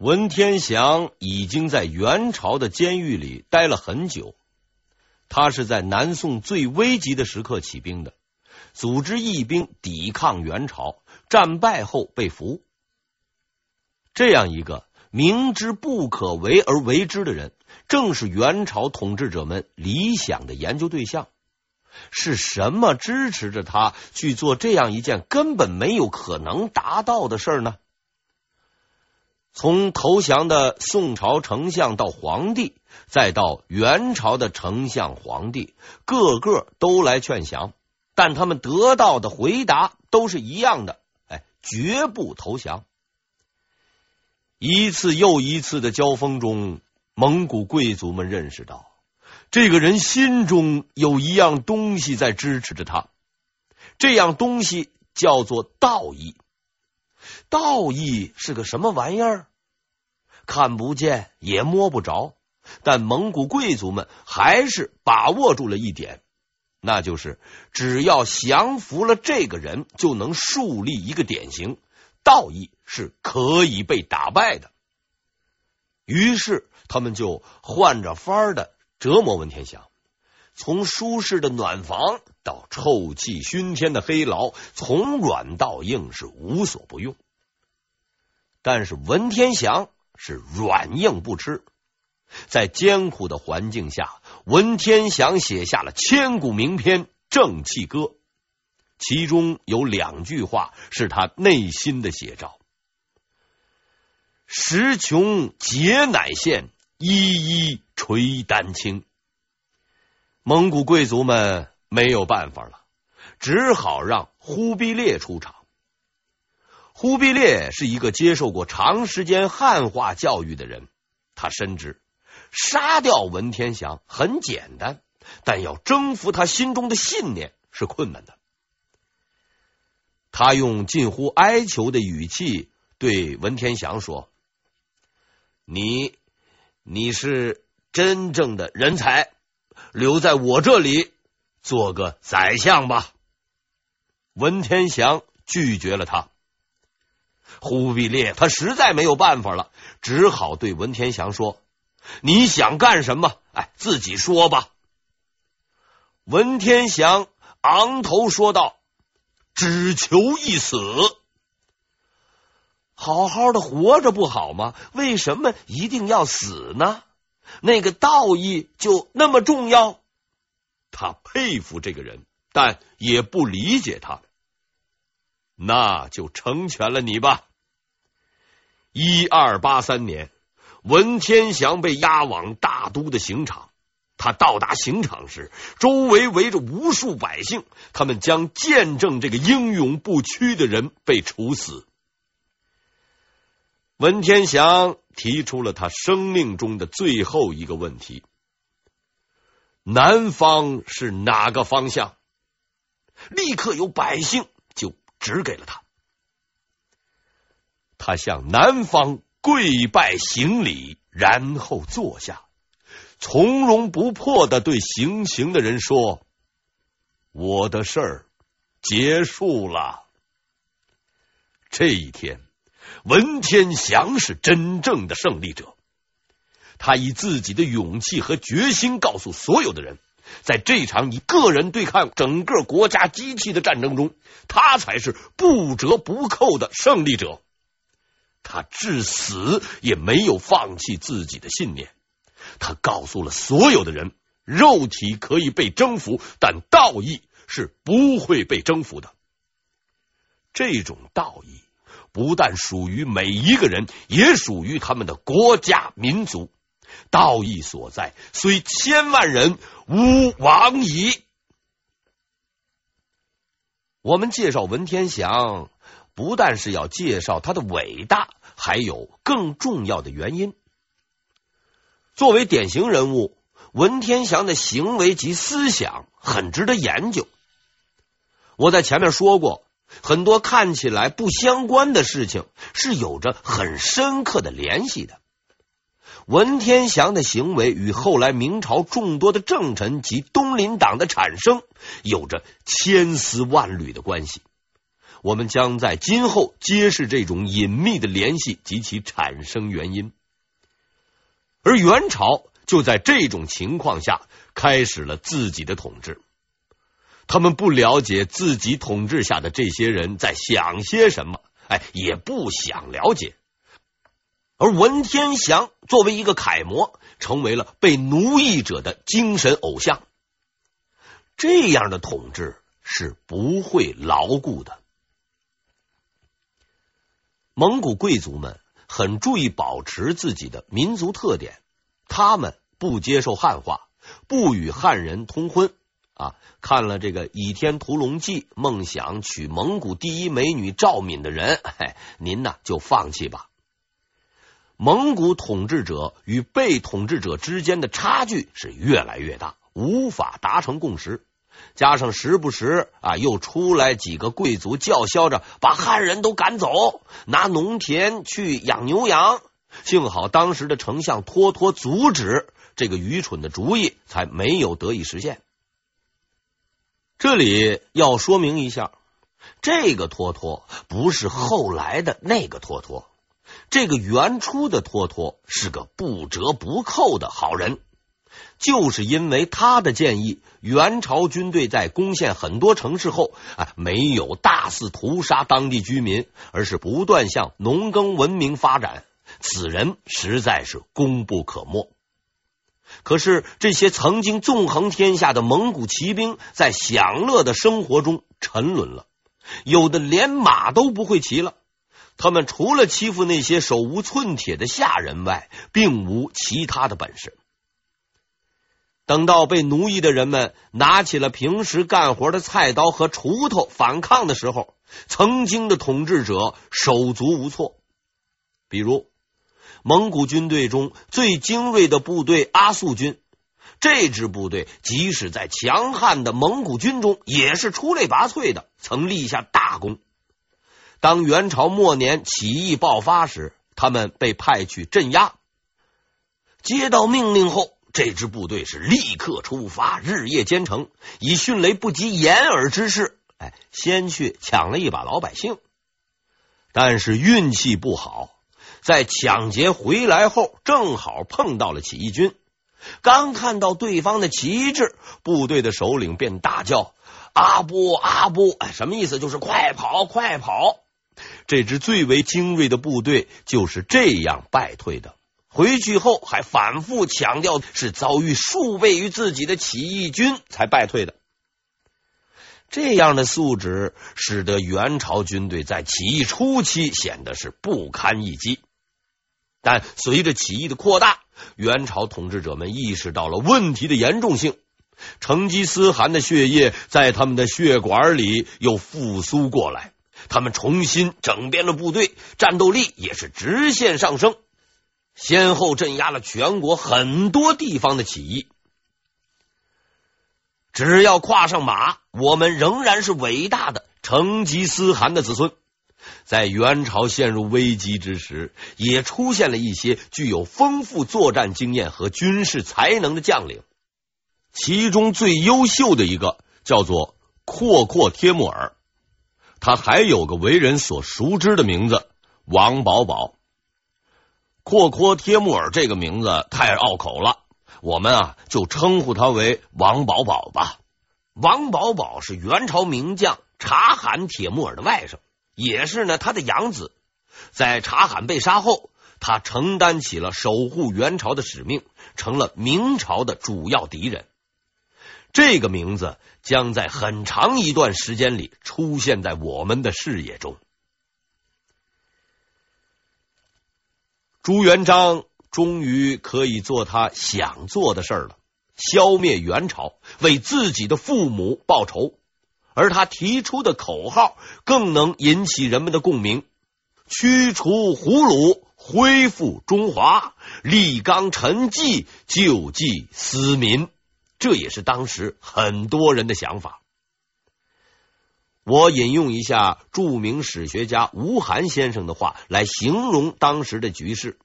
文天祥已经在元朝的监狱里待了很久，他是在南宋最危急的时刻起兵的，组织义兵抵抗元朝，战败后被俘。这样一个明知不可为而为之的人，正是元朝统治者们理想的研究对象。是什么支持着他去做这样一件根本没有可能达到的事呢？从投降的宋朝丞相到皇帝，再到元朝的丞相、皇帝，个个都来劝降，但他们得到的回答都是一样的：哎，绝不投降。一次又一次的交锋中，蒙古贵族们认识到。这个人心中有一样东西在支持着他，这样东西叫做道义。道义是个什么玩意儿？看不见也摸不着，但蒙古贵族们还是把握住了一点，那就是只要降服了这个人，就能树立一个典型。道义是可以被打败的。于是他们就换着法儿的。折磨文天祥，从舒适的暖房到臭气熏天的黑牢，从软到硬是无所不用。但是文天祥是软硬不吃，在艰苦的环境下，文天祥写下了千古名篇《正气歌》，其中有两句话是他内心的写照：“时穷节乃现。”一一垂丹青，蒙古贵族们没有办法了，只好让忽必烈出场。忽必烈是一个接受过长时间汉化教育的人，他深知杀掉文天祥很简单，但要征服他心中的信念是困难的。他用近乎哀求的语气对文天祥说：“你。”你是真正的人才，留在我这里做个宰相吧。文天祥拒绝了他。忽必烈他实在没有办法了，只好对文天祥说：“你想干什么？哎，自己说吧。”文天祥昂头说道：“只求一死。”好好的活着不好吗？为什么一定要死呢？那个道义就那么重要？他佩服这个人，但也不理解他。那就成全了你吧。一二八三年，文天祥被押往大都的刑场。他到达刑场时，周围围着无数百姓，他们将见证这个英勇不屈的人被处死。文天祥提出了他生命中的最后一个问题：南方是哪个方向？立刻有百姓就指给了他。他向南方跪拜行礼，然后坐下，从容不迫的对行刑的人说：“我的事儿结束了。”这一天。文天祥是真正的胜利者，他以自己的勇气和决心告诉所有的人，在这场以个人对抗整个国家机器的战争中，他才是不折不扣的胜利者。他至死也没有放弃自己的信念。他告诉了所有的人，肉体可以被征服，但道义是不会被征服的。这种道义。不但属于每一个人，也属于他们的国家民族。道义所在，虽千万人，吾往矣。我们介绍文天祥，不但是要介绍他的伟大，还有更重要的原因。作为典型人物，文天祥的行为及思想很值得研究。我在前面说过。很多看起来不相关的事情是有着很深刻的联系的。文天祥的行为与后来明朝众多的政臣及东林党的产生有着千丝万缕的关系。我们将在今后揭示这种隐秘的联系及其产生原因。而元朝就在这种情况下开始了自己的统治。他们不了解自己统治下的这些人在想些什么，哎，也不想了解。而文天祥作为一个楷模，成为了被奴役者的精神偶像。这样的统治是不会牢固的。蒙古贵族们很注意保持自己的民族特点，他们不接受汉化，不与汉人通婚。啊，看了这个《倚天屠龙记》，梦想娶蒙古第一美女赵敏的人，嘿，您呢就放弃吧。蒙古统治者与被统治者之间的差距是越来越大，无法达成共识。加上时不时啊，又出来几个贵族叫嚣着把汉人都赶走，拿农田去养牛羊。幸好当时的丞相脱脱阻止这个愚蠢的主意，才没有得以实现。这里要说明一下，这个脱脱不是后来的那个脱脱，这个原初的脱脱是个不折不扣的好人。就是因为他的建议，元朝军队在攻陷很多城市后，啊，没有大肆屠杀当地居民，而是不断向农耕文明发展。此人实在是功不可没。可是，这些曾经纵横天下的蒙古骑兵，在享乐的生活中沉沦了，有的连马都不会骑了。他们除了欺负那些手无寸铁的下人外，并无其他的本事。等到被奴役的人们拿起了平时干活的菜刀和锄头反抗的时候，曾经的统治者手足无措。比如，蒙古军队中最精锐的部队阿速军，这支部队即使在强悍的蒙古军中也是出类拔萃的，曾立下大功。当元朝末年起义爆发时，他们被派去镇压。接到命令后，这支部队是立刻出发，日夜兼程，以迅雷不及掩耳之势，哎，先去抢了一把老百姓。但是运气不好。在抢劫回来后，正好碰到了起义军。刚看到对方的旗帜，部队的首领便大叫：“阿波，阿波！”哎，什么意思？就是快跑，快跑！这支最为精锐的部队就是这样败退的。回去后还反复强调，是遭遇数倍于自己的起义军才败退的。这样的素质，使得元朝军队在起义初期显得是不堪一击。但随着起义的扩大，元朝统治者们意识到了问题的严重性。成吉思汗的血液在他们的血管里又复苏过来，他们重新整编了部队，战斗力也是直线上升，先后镇压了全国很多地方的起义。只要跨上马，我们仍然是伟大的成吉思汗的子孙。在元朝陷入危机之时，也出现了一些具有丰富作战经验和军事才能的将领。其中最优秀的一个叫做阔阔帖木儿，他还有个为人所熟知的名字王保保。阔阔帖木儿这个名字太拗口了，我们啊就称呼他为王保保吧。王保保是元朝名将察罕帖木儿的外甥。也是呢，他的养子在察罕被杀后，他承担起了守护元朝的使命，成了明朝的主要敌人。这个名字将在很长一段时间里出现在我们的视野中。朱元璋终于可以做他想做的事儿了，消灭元朝，为自己的父母报仇。而他提出的口号更能引起人们的共鸣：驱除胡虏，恢复中华，立纲陈纪，救济思民。这也是当时很多人的想法。我引用一下著名史学家吴晗先生的话来形容当时的局势：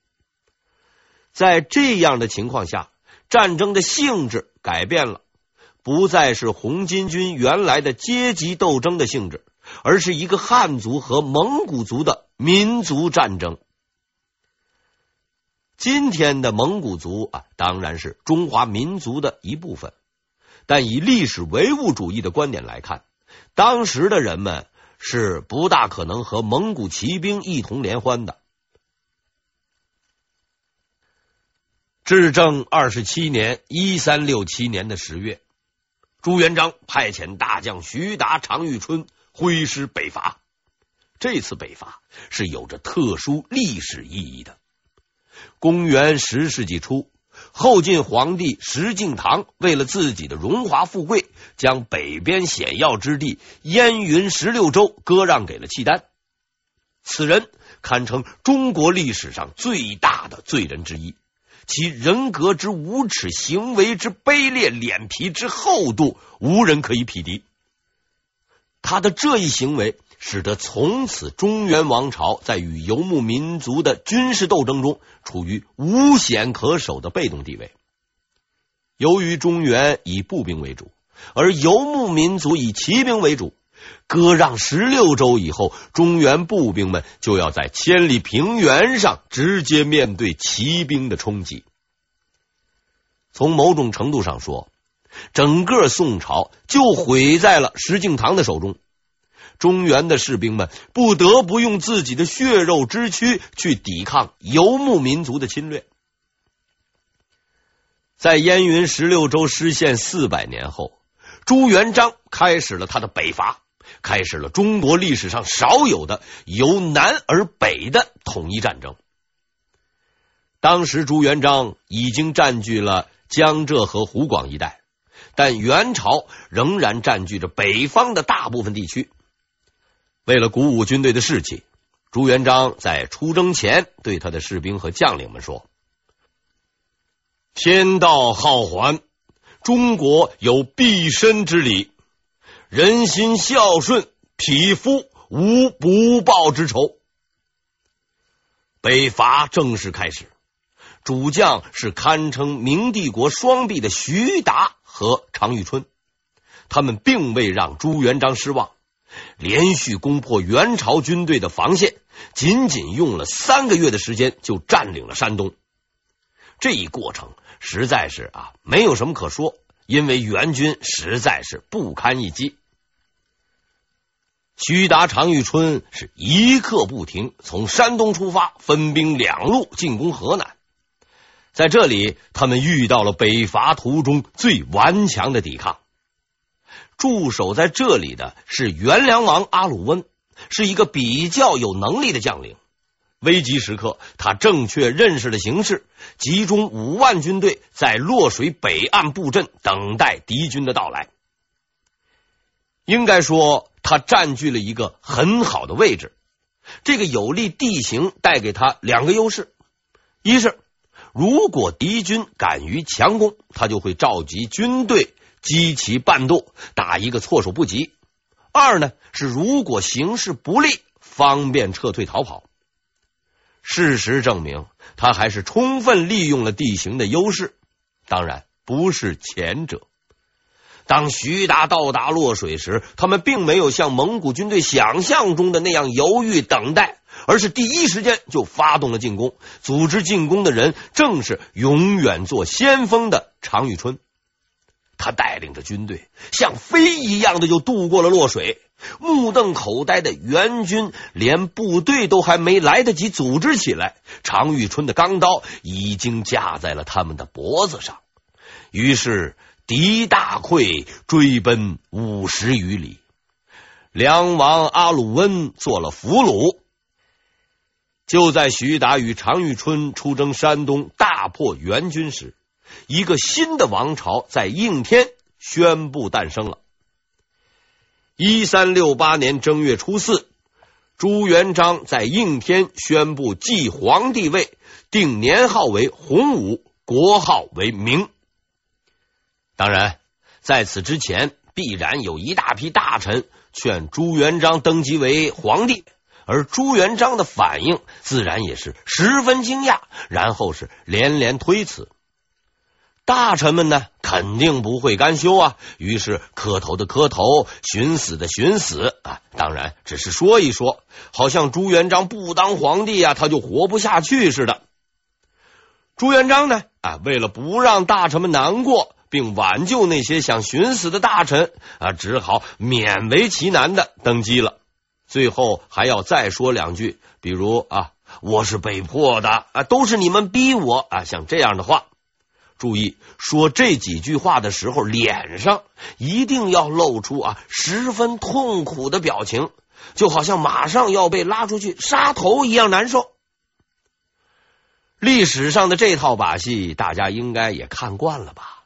在这样的情况下，战争的性质改变了。不再是红巾军原来的阶级斗争的性质，而是一个汉族和蒙古族的民族战争。今天的蒙古族啊，当然是中华民族的一部分，但以历史唯物主义的观点来看，当时的人们是不大可能和蒙古骑兵一同联欢的。至正二十七年（一三六七年）的十月，朱元璋派遣大将徐达、常遇春挥师北伐。这次北伐是有着特殊历史意义的。公元十世纪初，后晋皇帝石敬瑭为了自己的荣华富贵，将北边险要之地燕云十六州割让给了契丹。此人堪称中国历史上最大的罪人之一。其人格之无耻，行为之卑劣，脸皮之厚度，无人可以匹敌。他的这一行为，使得从此中原王朝在与游牧民族的军事斗争中，处于无险可守的被动地位。由于中原以步兵为主，而游牧民族以骑兵为主。割让十六州以后，中原步兵们就要在千里平原上直接面对骑兵的冲击。从某种程度上说，整个宋朝就毁在了石敬瑭的手中。中原的士兵们不得不用自己的血肉之躯去抵抗游牧民族的侵略。在燕云十六州失陷四百年后，朱元璋开始了他的北伐。开始了中国历史上少有的由南而北的统一战争。当时朱元璋已经占据了江浙和湖广一带，但元朝仍然占据着北方的大部分地区。为了鼓舞军队的士气，朱元璋在出征前对他的士兵和将领们说：“天道好还，中国有必身之理。”人心孝顺，匹夫无不报之仇。北伐正式开始，主将是堪称明帝国双臂的徐达和常遇春。他们并未让朱元璋失望，连续攻破元朝军队的防线，仅仅用了三个月的时间就占领了山东。这一过程实在是啊，没有什么可说，因为援军实在是不堪一击。徐达、常遇春是一刻不停，从山东出发，分兵两路进攻河南。在这里，他们遇到了北伐途中最顽强的抵抗。驻守在这里的是元梁王阿鲁温，是一个比较有能力的将领。危急时刻，他正确认识了形势，集中五万军队在洛水北岸布阵，等待敌军的到来。应该说。他占据了一个很好的位置，这个有利地形带给他两个优势：一是如果敌军敢于强攻，他就会召集军队击其半渡，打一个措手不及；二呢是如果形势不利，方便撤退逃跑。事实证明，他还是充分利用了地形的优势，当然不是前者。当徐达到达洛水时，他们并没有像蒙古军队想象中的那样犹豫等待，而是第一时间就发动了进攻。组织进攻的人正是永远做先锋的常遇春。他带领着军队像飞一样的就渡过了洛水。目瞪口呆的援军连部队都还没来得及组织起来，常遇春的钢刀已经架在了他们的脖子上。于是。敌大溃，追奔五十余里。梁王阿鲁温做了俘虏。就在徐达与常遇春出征山东，大破援军时，一个新的王朝在应天宣布诞生了。一三六八年正月初四，朱元璋在应天宣布继皇帝位，定年号为洪武，国号为明。当然，在此之前，必然有一大批大臣劝朱元璋登基为皇帝，而朱元璋的反应自然也是十分惊讶，然后是连连推辞。大臣们呢，肯定不会甘休啊。于是磕头的磕头，寻死的寻死啊。当然，只是说一说，好像朱元璋不当皇帝啊，他就活不下去似的。朱元璋呢，啊，为了不让大臣们难过，并挽救那些想寻死的大臣啊，只好勉为其难的登基了。最后还要再说两句，比如啊，我是被迫的啊，都是你们逼我啊，像这样的话。注意说这几句话的时候，脸上一定要露出啊十分痛苦的表情，就好像马上要被拉出去杀头一样难受。历史上的这套把戏，大家应该也看惯了吧？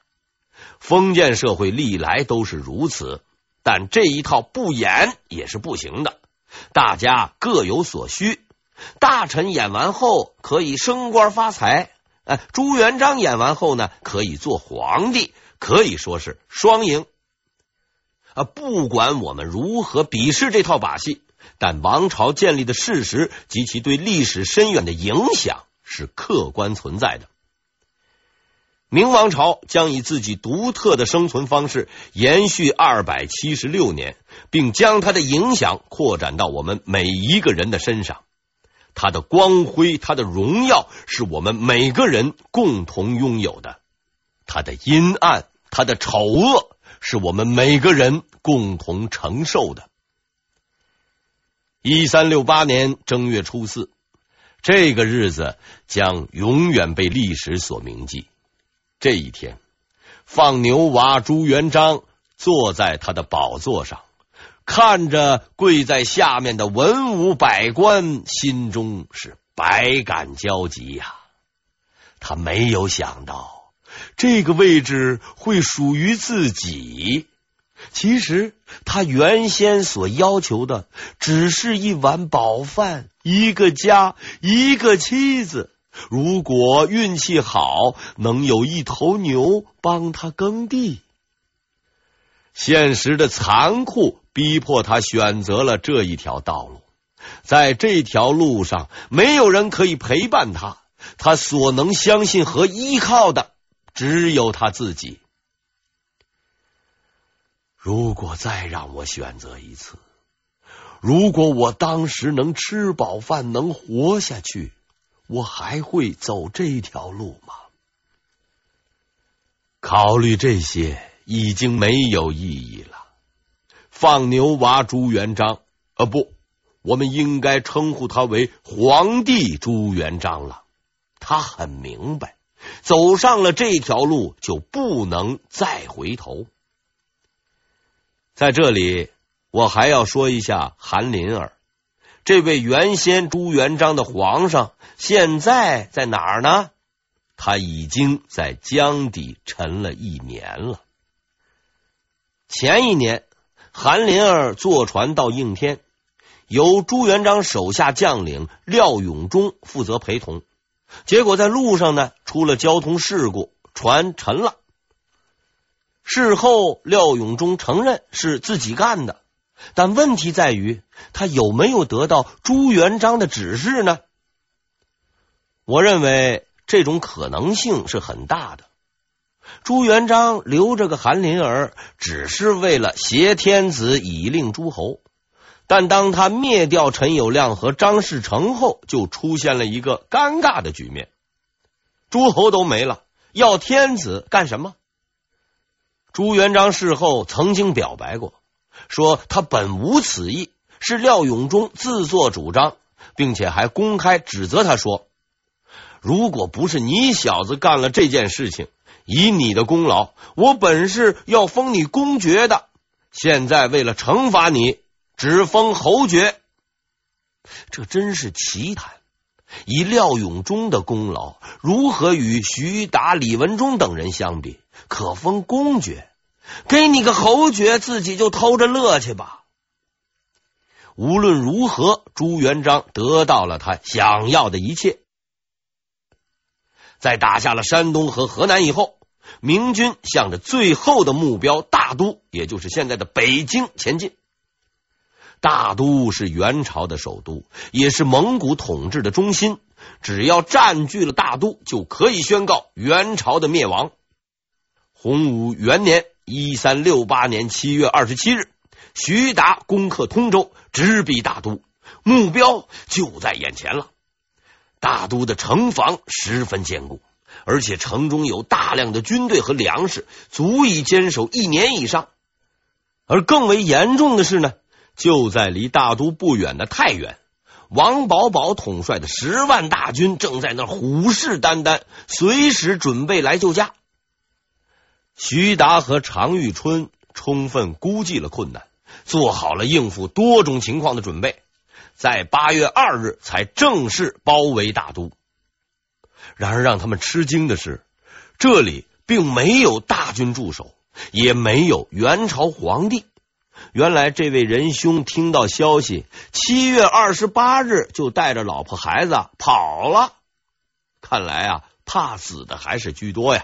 封建社会历来都是如此，但这一套不演也是不行的。大家各有所需，大臣演完后可以升官发财。哎，朱元璋演完后呢，可以做皇帝，可以说是双赢。啊，不管我们如何鄙视这套把戏，但王朝建立的事实及其对历史深远的影响是客观存在的。明王朝将以自己独特的生存方式延续二百七十六年，并将它的影响扩展到我们每一个人的身上。他的光辉，他的荣耀，是我们每个人共同拥有的；他的阴暗，他的丑恶，是我们每个人共同承受的。一三六八年正月初四，这个日子将永远被历史所铭记。这一天，放牛娃朱元璋坐在他的宝座上。看着跪在下面的文武百官，心中是百感交集呀。他没有想到这个位置会属于自己。其实他原先所要求的只是一碗饱饭、一个家、一个妻子。如果运气好，能有一头牛帮他耕地。现实的残酷逼迫他选择了这一条道路，在这条路上，没有人可以陪伴他，他所能相信和依靠的只有他自己。如果再让我选择一次，如果我当时能吃饱饭，能活下去，我还会走这条路吗？考虑这些。已经没有意义了。放牛娃朱元璋，啊不，我们应该称呼他为皇帝朱元璋了。他很明白，走上了这条路就不能再回头。在这里，我还要说一下韩林儿，这位原先朱元璋的皇上，现在在哪儿呢？他已经在江底沉了一年了。前一年，韩林儿坐船到应天，由朱元璋手下将领廖永忠负责陪同。结果在路上呢，出了交通事故，船沉了。事后，廖永忠承认是自己干的，但问题在于他有没有得到朱元璋的指示呢？我认为这种可能性是很大的。朱元璋留着个韩林儿，只是为了挟天子以令诸侯。但当他灭掉陈友谅和张士诚后，就出现了一个尴尬的局面：诸侯都没了，要天子干什么？朱元璋事后曾经表白过，说他本无此意，是廖永忠自作主张，并且还公开指责他说：“如果不是你小子干了这件事情。”以你的功劳，我本是要封你公爵的。现在为了惩罚你，只封侯爵，这真是奇谈。以廖永忠的功劳，如何与徐达、李文忠等人相比？可封公爵，给你个侯爵，自己就偷着乐去吧。无论如何，朱元璋得到了他想要的一切。在打下了山东和河南以后。明军向着最后的目标大都，也就是现在的北京前进。大都是元朝的首都，也是蒙古统治的中心。只要占据了大都，就可以宣告元朝的灭亡。洪武元年（一三六八年）七月二十七日，徐达攻克通州，直逼大都，目标就在眼前了。大都的城防十分坚固，而且城中有大量的军队和粮食，足以坚守一年以上。而更为严重的是呢，就在离大都不远的太原，王保保统帅的十万大军正在那虎视眈眈，随时准备来救驾。徐达和常遇春充分估计了困难，做好了应付多种情况的准备。在八月二日才正式包围大都。然而，让他们吃惊的是，这里并没有大军驻守，也没有元朝皇帝。原来，这位仁兄听到消息，七月二十八日就带着老婆孩子跑了。看来啊，怕死的还是居多呀。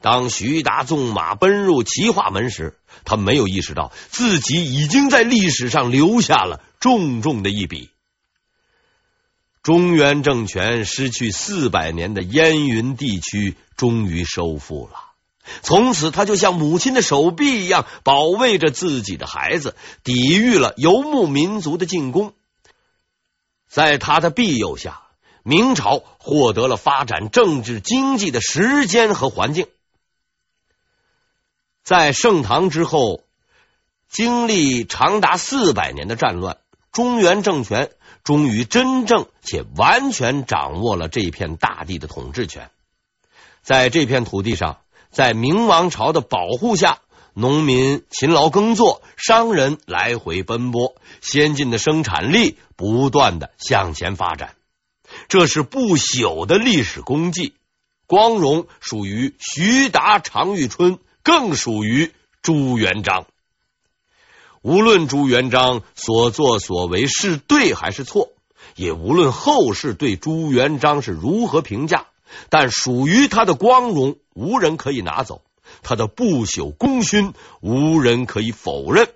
当徐达纵马奔入齐化门时，他没有意识到自己已经在历史上留下了重重的一笔。中原政权失去四百年的燕云地区终于收复了，从此他就像母亲的手臂一样保卫着自己的孩子，抵御了游牧民族的进攻。在他的庇佑下，明朝获得了发展政治经济的时间和环境。在盛唐之后，经历长达四百年的战乱，中原政权终于真正且完全掌握了这片大地的统治权。在这片土地上，在明王朝的保护下，农民勤劳耕作，商人来回奔波，先进的生产力不断的向前发展。这是不朽的历史功绩，光荣属于徐达、常遇春。更属于朱元璋。无论朱元璋所作所为是对还是错，也无论后世对朱元璋是如何评价，但属于他的光荣，无人可以拿走；他的不朽功勋，无人可以否认。